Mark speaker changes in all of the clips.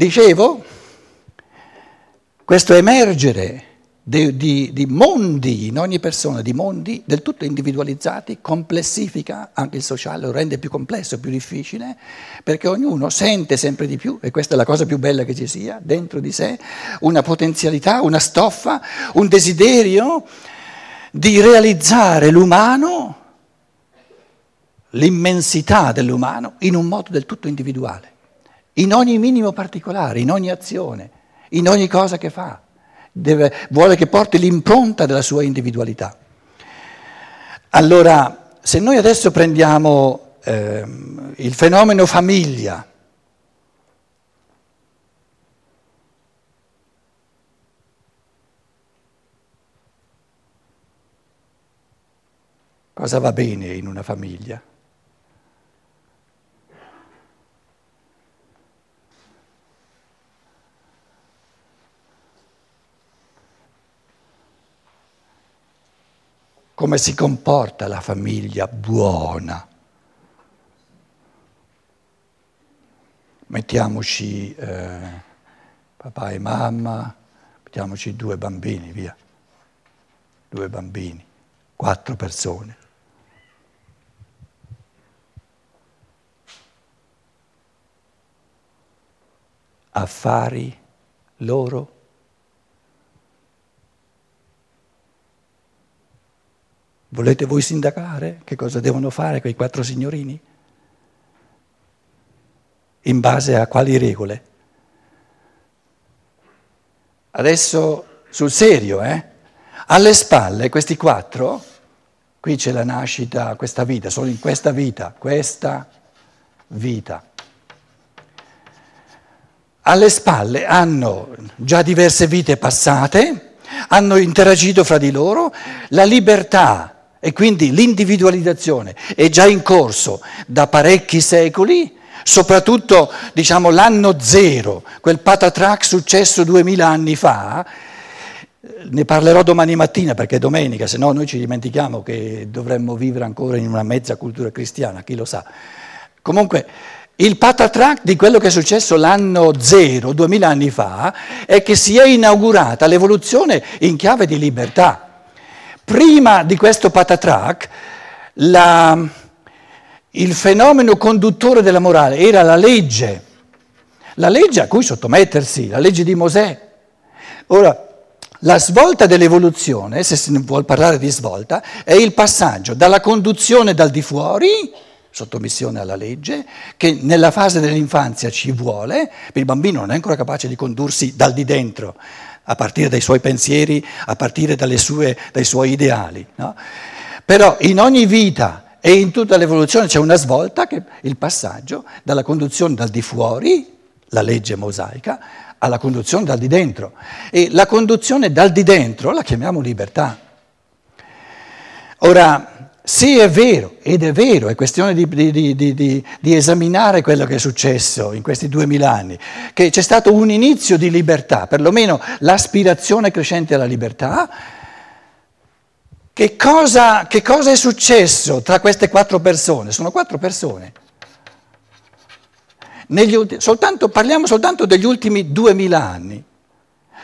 Speaker 1: Dicevo, questo emergere di, di, di, mondi in ogni persona, di mondi del tutto individualizzati, complessifica anche il sociale, lo rende più complesso, più difficile, perché ognuno sente sempre di più, e questa è la cosa più bella che ci sia, dentro di sé, una potenzialità, una stoffa, un desiderio di realizzare l'umano, l'immensità dell'umano, in un modo del tutto individuale, in ogni minimo particolare, in ogni azione, in ogni cosa che fa. Deve, vuole che porti l'impronta della sua individualità. Allora, se noi adesso prendiamo eh, il fenomeno famiglia, cosa va bene in una famiglia? Come si comporta la famiglia buona. Mettiamoci eh, papà e mamma, mettiamoci due bambini, via, due bambini, quattro persone. Affari loro Volete voi sindacare? Che cosa devono fare quei quattro signorini? In base a quali regole? Adesso sul serio, eh? Alle spalle questi quattro, qui c'è la nascita, questa vita, solo in questa vita, questa vita. Alle spalle hanno già diverse vite passate, hanno interagito fra di loro, la libertà e quindi l'individualizzazione è già in corso da parecchi secoli, soprattutto diciamo, l'anno zero, quel patatrac successo duemila anni fa, ne parlerò domani mattina perché è domenica, se no noi ci dimentichiamo che dovremmo vivere ancora in una mezza cultura cristiana, chi lo sa. Comunque il patatrac di quello che è successo l'anno zero, duemila anni fa, è che si è inaugurata l'evoluzione in chiave di libertà. Prima di questo patatrac, la, il fenomeno conduttore della morale era la legge, la legge a cui sottomettersi, la legge di Mosè. Ora, la svolta dell'evoluzione, se si vuole parlare di svolta, è il passaggio dalla conduzione dal di fuori, sottomissione alla legge, che nella fase dell'infanzia ci vuole, il bambino non è ancora capace di condursi dal di dentro, a partire dai suoi pensieri, a partire sue, dai suoi ideali. No? Però in ogni vita e in tutta l'evoluzione c'è una svolta che il passaggio dalla conduzione dal di fuori, la legge mosaica, alla conduzione dal di dentro. E la conduzione dal di dentro la chiamiamo libertà. Ora, sì, è vero, ed è vero, è questione di, di, di, di, esaminare quello che è successo in questi duemila anni, che c'è stato un inizio di libertà, perlomeno l'aspirazione crescente alla libertà. Che cosa, che cosa è successo tra queste quattro persone? Sono quattro persone. Ultimi, soltanto, parliamo soltanto degli ultimi duemila anni.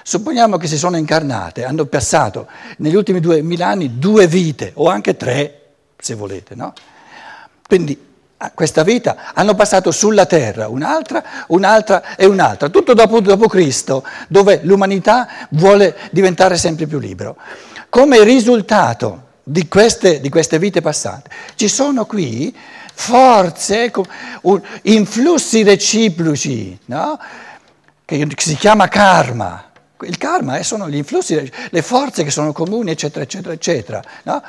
Speaker 1: Supponiamo che si sono incarnate, hanno passato negli ultimi duemila anni due vite o anche tre se volete, no? Quindi questa vita hanno passato sulla terra un'altra, un'altra e un'altra, tutto dopo, dopo Cristo, dove l'umanità vuole diventare sempre più libero. Come risultato di queste, di queste vite passate, ci sono qui forze, influssi reciproci, no? che si chiama karma. Il karma sono gli influssi, le forze che sono comuni, eccetera, eccetera, eccetera. No?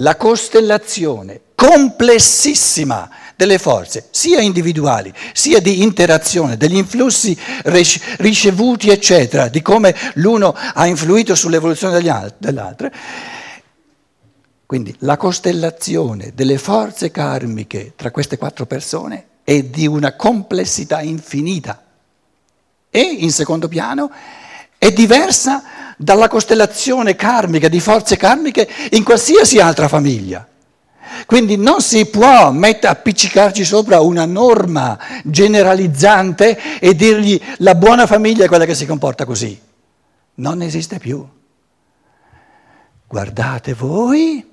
Speaker 1: La costellazione complessissima delle forze, sia individuali, sia di interazione, degli influssi ricevuti, eccetera, di come l'uno ha influito sull'evoluzione dell'altro. Quindi la costellazione delle forze karmiche tra queste quattro persone è di una complessità infinita e, in secondo piano, è diversa dalla costellazione karmica, di forze karmiche in qualsiasi altra famiglia. Quindi non si può mettere, appiccicarci sopra una norma generalizzante e dirgli la buona famiglia è quella che si comporta così. Non esiste più. Guardate voi,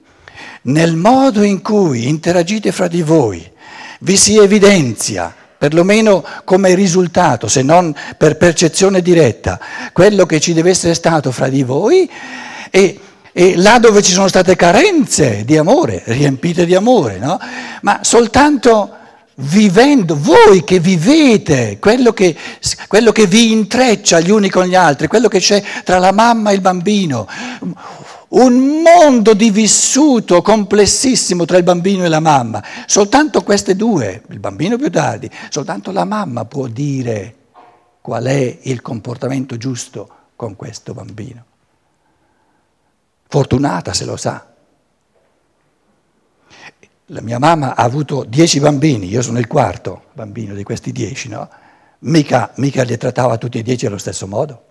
Speaker 1: nel modo in cui interagite fra di voi, vi si evidenzia, perlomeno come risultato, se non per percezione diretta, quello che ci deve essere stato fra di voi e e là dove ci sono state carenze di amore, riempite di amore, no? Ma soltanto vivendo, voi che vivete quello che, quello che vi intreccia gli uni con gli altri, quello che c'è tra la mamma e il bambino, un mondo di vissuto complessissimo tra il bambino e la mamma, soltanto queste due, il bambino più tardi, soltanto la mamma può dire qual è il comportamento giusto con questo bambino. Fortunata se lo sa. La mia mamma ha avuto dieci bambini, io sono il quarto bambino di questi dieci, no? Mica, mica li trattava tutti e dieci allo stesso modo.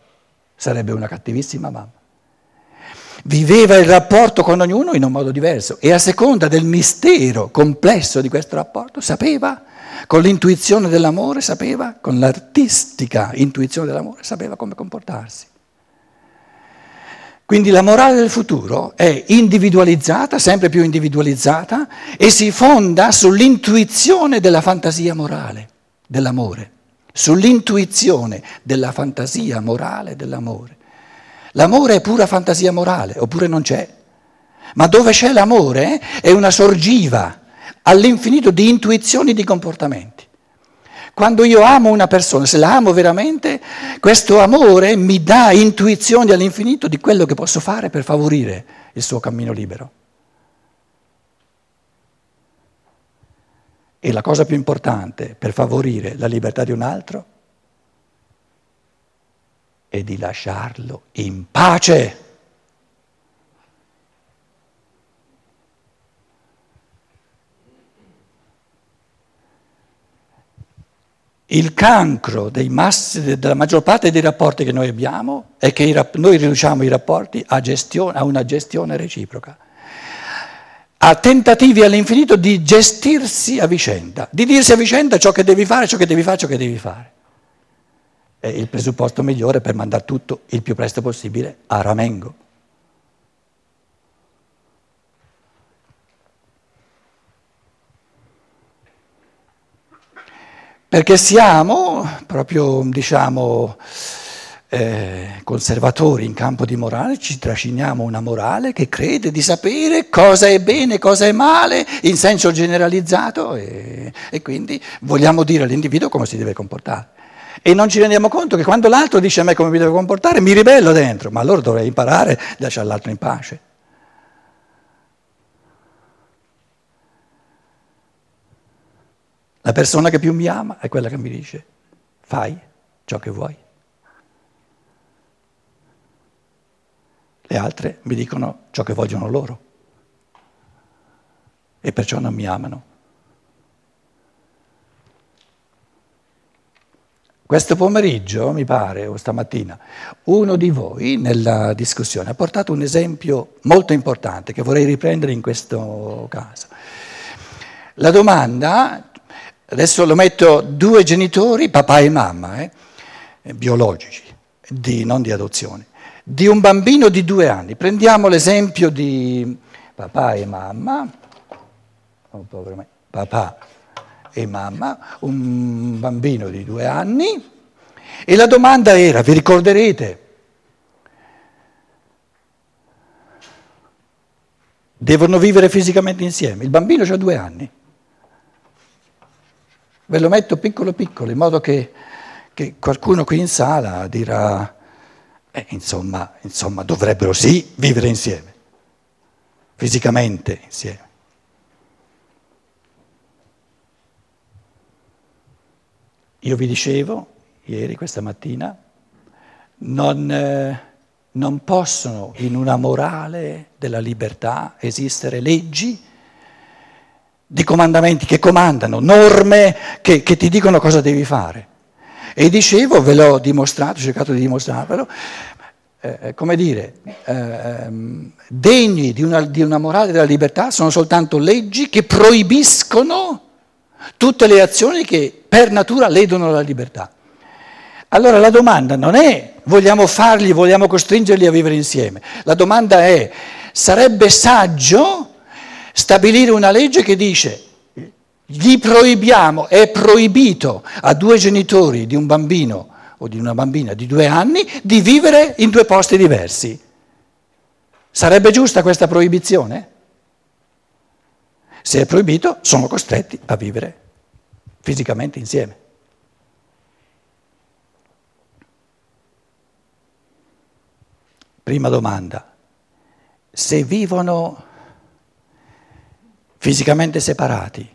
Speaker 1: Sarebbe una cattivissima mamma. Viveva il rapporto con ognuno in un modo diverso e a seconda del mistero complesso di questo rapporto sapeva, con l'intuizione dell'amore sapeva, con l'artistica intuizione dell'amore sapeva come comportarsi. Quindi la morale del futuro è individualizzata, sempre più individualizzata, e si fonda sull'intuizione della fantasia morale, dell'amore, sull'intuizione della fantasia morale dell'amore. L'amore è pura fantasia morale, oppure non c'è. Ma dove c'è l'amore è una sorgiva all'infinito di intuizioni di comportamenti. Quando io amo una persona, se la amo veramente, questo amore mi dà intuizioni all'infinito di quello che posso fare per favorire il suo cammino libero. E la cosa più importante per favorire la libertà di un altro è di lasciarlo in pace. Il cancro massi, della maggior parte dei rapporti che noi abbiamo è che noi riduciamo i rapporti a, gestione, a una gestione reciproca, a tentativi all'infinito di gestirsi a vicenda, di dirsi a vicenda ciò che devi fare, ciò che devi fare, ciò che devi fare. È il presupposto migliore per mandare tutto il più presto possibile a Ramengo. perché siamo proprio, diciamo, eh, conservatori in campo di morale, ci trasciniamo una morale che crede di sapere cosa è bene, cosa è male, in senso generalizzato e, e quindi vogliamo dire all'individuo come si deve comportare. E non ci rendiamo conto che quando l'altro dice a me come mi devo comportare, mi ribello dentro, ma allora dovrei imparare a lasciare l'altro in pace. La persona che più mi ama è quella che mi dice fai ciò che vuoi. Le altre mi dicono ciò che vogliono loro e perciò non mi amano. Questo pomeriggio, mi pare, o stamattina, uno di voi nella discussione ha portato un esempio molto importante che vorrei riprendere in questo caso. La domanda Adesso lo metto due genitori, papà e mamma, eh, biologici, di, non di adozione, di un bambino di due anni. Prendiamo l'esempio di papà e mamma, oh, me, papà e mamma, un bambino di due anni, e la domanda era, vi ricorderete, devono vivere fisicamente insieme, il bambino ha due anni. Ve lo metto piccolo piccolo, in modo che, che qualcuno qui in sala dirà, eh, insomma, insomma, dovrebbero sì vivere insieme, fisicamente insieme. Io vi dicevo ieri, questa mattina, non, eh, non possono in una morale della libertà esistere leggi di comandamenti che comandano, norme che, che ti dicono cosa devi fare. E dicevo, ve l'ho dimostrato, ho cercato di dimostrarvelo, eh, come dire, eh, degni di una, di una morale della libertà sono soltanto leggi che proibiscono tutte le azioni che per natura ledono la libertà. Allora la domanda non è vogliamo farli, vogliamo costringerli a vivere insieme, la domanda è sarebbe saggio stabilire una legge che dice gli proibiamo, è proibito a due genitori di un bambino o di una bambina di due anni di vivere in due posti diversi. Sarebbe giusta questa proibizione? Se è proibito, sono costretti a vivere fisicamente insieme. Prima domanda, se vivono fisicamente separati,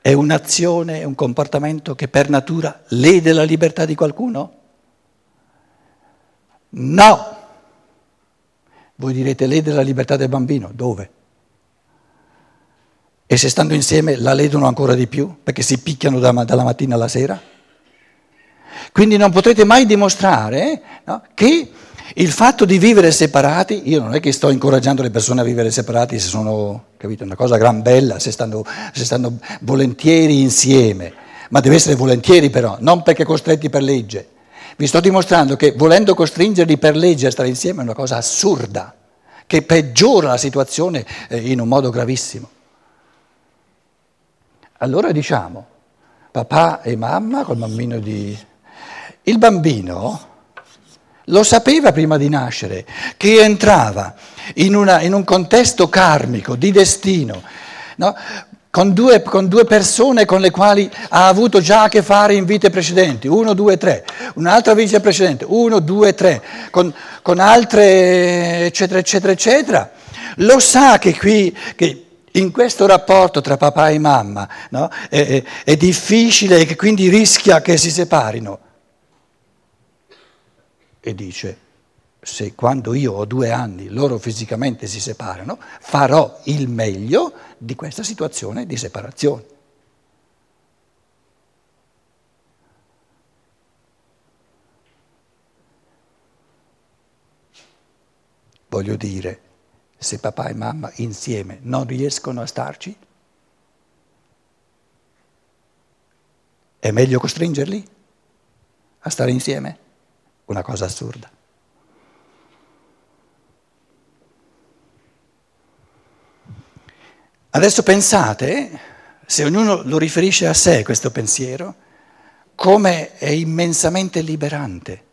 Speaker 1: è un'azione, è un comportamento che per natura lede la libertà di qualcuno? No. Voi direte lede la libertà del bambino, dove? E se stando insieme la ledono ancora di più, perché si picchiano da, dalla mattina alla sera? Quindi non potrete mai dimostrare no, che il fatto di vivere separati, io non è che sto incoraggiando le persone a vivere separati se sono, capito, una cosa gran bella, se stanno, se stanno volentieri insieme, ma deve essere volentieri però, non perché costretti per legge. Vi sto dimostrando che volendo costringerli per legge a stare insieme è una cosa assurda, che peggiora la situazione eh, in un modo gravissimo. Allora diciamo, papà e mamma col bambino di... Il bambino lo sapeva prima di nascere, che entrava in, una, in un contesto karmico, di destino, no? con, due, con, due, persone con le quali ha avuto già a che fare in vite precedenti, uno, due, tre, un'altra vita precedente, uno, due, tre, con, con altre, eccetera, eccetera, eccetera. Lo sa che qui... Che, in questo rapporto tra papà e mamma no? è, è, è difficile e quindi rischia che si separino e dice, se quando io ho due anni loro fisicamente si separano, farò il meglio di questa situazione di separazione. Voglio dire, se papà e mamma insieme non riescono a starci, è meglio costringerli a stare insieme? una cosa assurda. Adesso pensate, se ognuno lo riferisce a sé questo pensiero, come è immensamente liberante.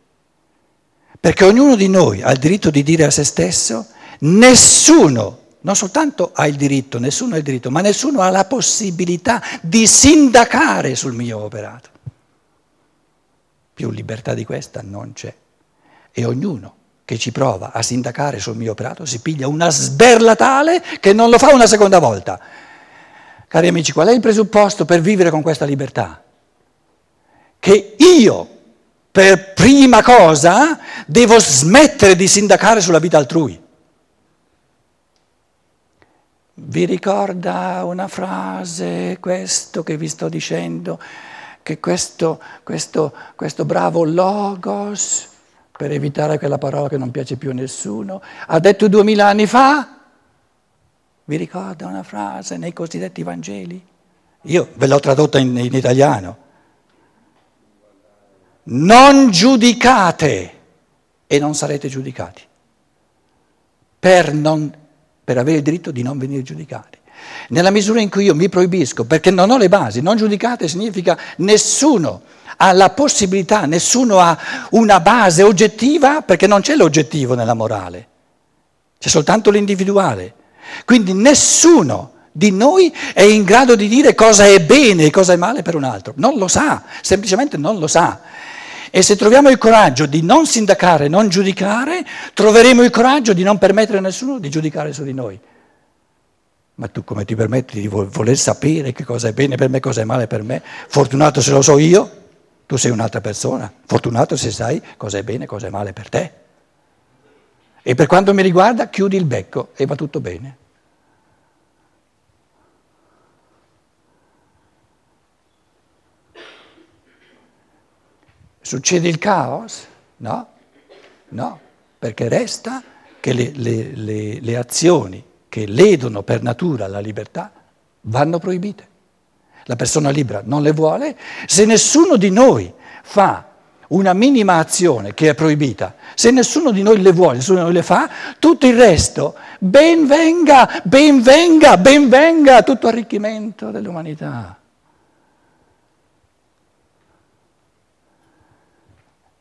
Speaker 1: Perché ognuno di noi ha il diritto di dire a se stesso, nessuno, non soltanto ha il diritto, nessuno ha il diritto, ma nessuno ha la possibilità di sindacare sul mio operato. Più libertà di questa non c'è. E ognuno che ci prova a sindacare sul mio operato si piglia una sberla tale che non lo fa una seconda volta. Cari amici, qual è il presupposto per vivere con questa libertà? Che io, per prima cosa, devo smettere di sindacare sulla vita altrui. Vi ricorda una frase, questo che vi sto dicendo? che questo, questo, questo bravo Logos, per evitare quella parola che non piace più a nessuno, ha detto duemila anni fa, vi ricorda una frase nei cosiddetti Vangeli? Io ve l'ho tradotta in, in italiano. Non giudicate e non sarete giudicati, per, non, per avere il diritto di non venire giudicati. Nella misura in cui io mi proibisco, perché non ho le basi, non giudicate significa nessuno ha la possibilità, nessuno ha una base oggettiva, perché non c'è l'oggettivo nella morale, c'è soltanto l'individuale. Quindi nessuno di noi è in grado di dire cosa è bene e cosa è male per un altro, non lo sa, semplicemente non lo sa. E se troviamo il coraggio di non sindacare, non giudicare, troveremo il coraggio di non permettere a nessuno di giudicare su di noi. Ma tu come ti permetti di voler sapere che cosa è bene per me cosa è male per me? Fortunato se lo so io, tu sei un'altra persona. Fortunato se sai cosa è bene cosa è male per te. E per quanto mi riguarda, chiudi il becco e va tutto bene. Succede il caos? No. No, perché resta che le, le, le, le azioni che ledono per natura la libertà vanno proibite. La persona libera non le vuole. Se nessuno di noi fa una minima azione che è proibita, se nessuno di noi le vuole, nessuno di noi le fa, tutto il resto, ben venga, ben venga, ben venga, tutto arricchimento dell'umanità.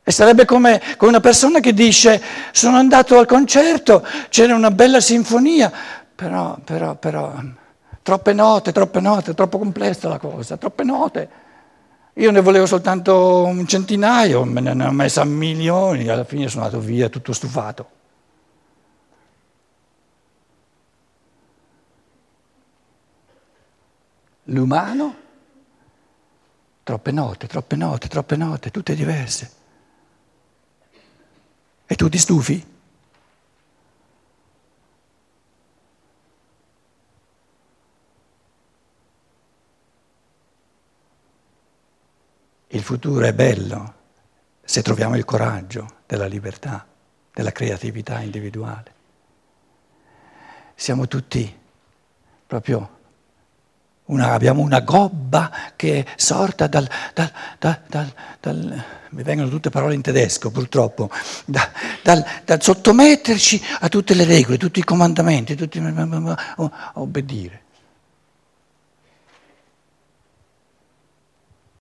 Speaker 1: E sarebbe come, come, una persona che dice sono andato al concerto, c'era una bella sinfonia, però, però, però, troppe note, troppe note, troppo complessa la cosa, troppe note. Io ne volevo soltanto un centinaio, me ne ho messa milioni, alla fine sono andato via tutto stufato. L'umano, troppe note, troppe note, troppe note, tutte diverse. E tu ti stufi? Il futuro è bello se troviamo il coraggio della libertà, della creatività individuale. Siamo tutti proprio una, abbiamo una gobba che è sorta dal, dal, dal, dal, mi vengono tutte parole in tedesco purtroppo, dal, sottometterci a tutte le regole, tutti i comandamenti, tutti, obbedire.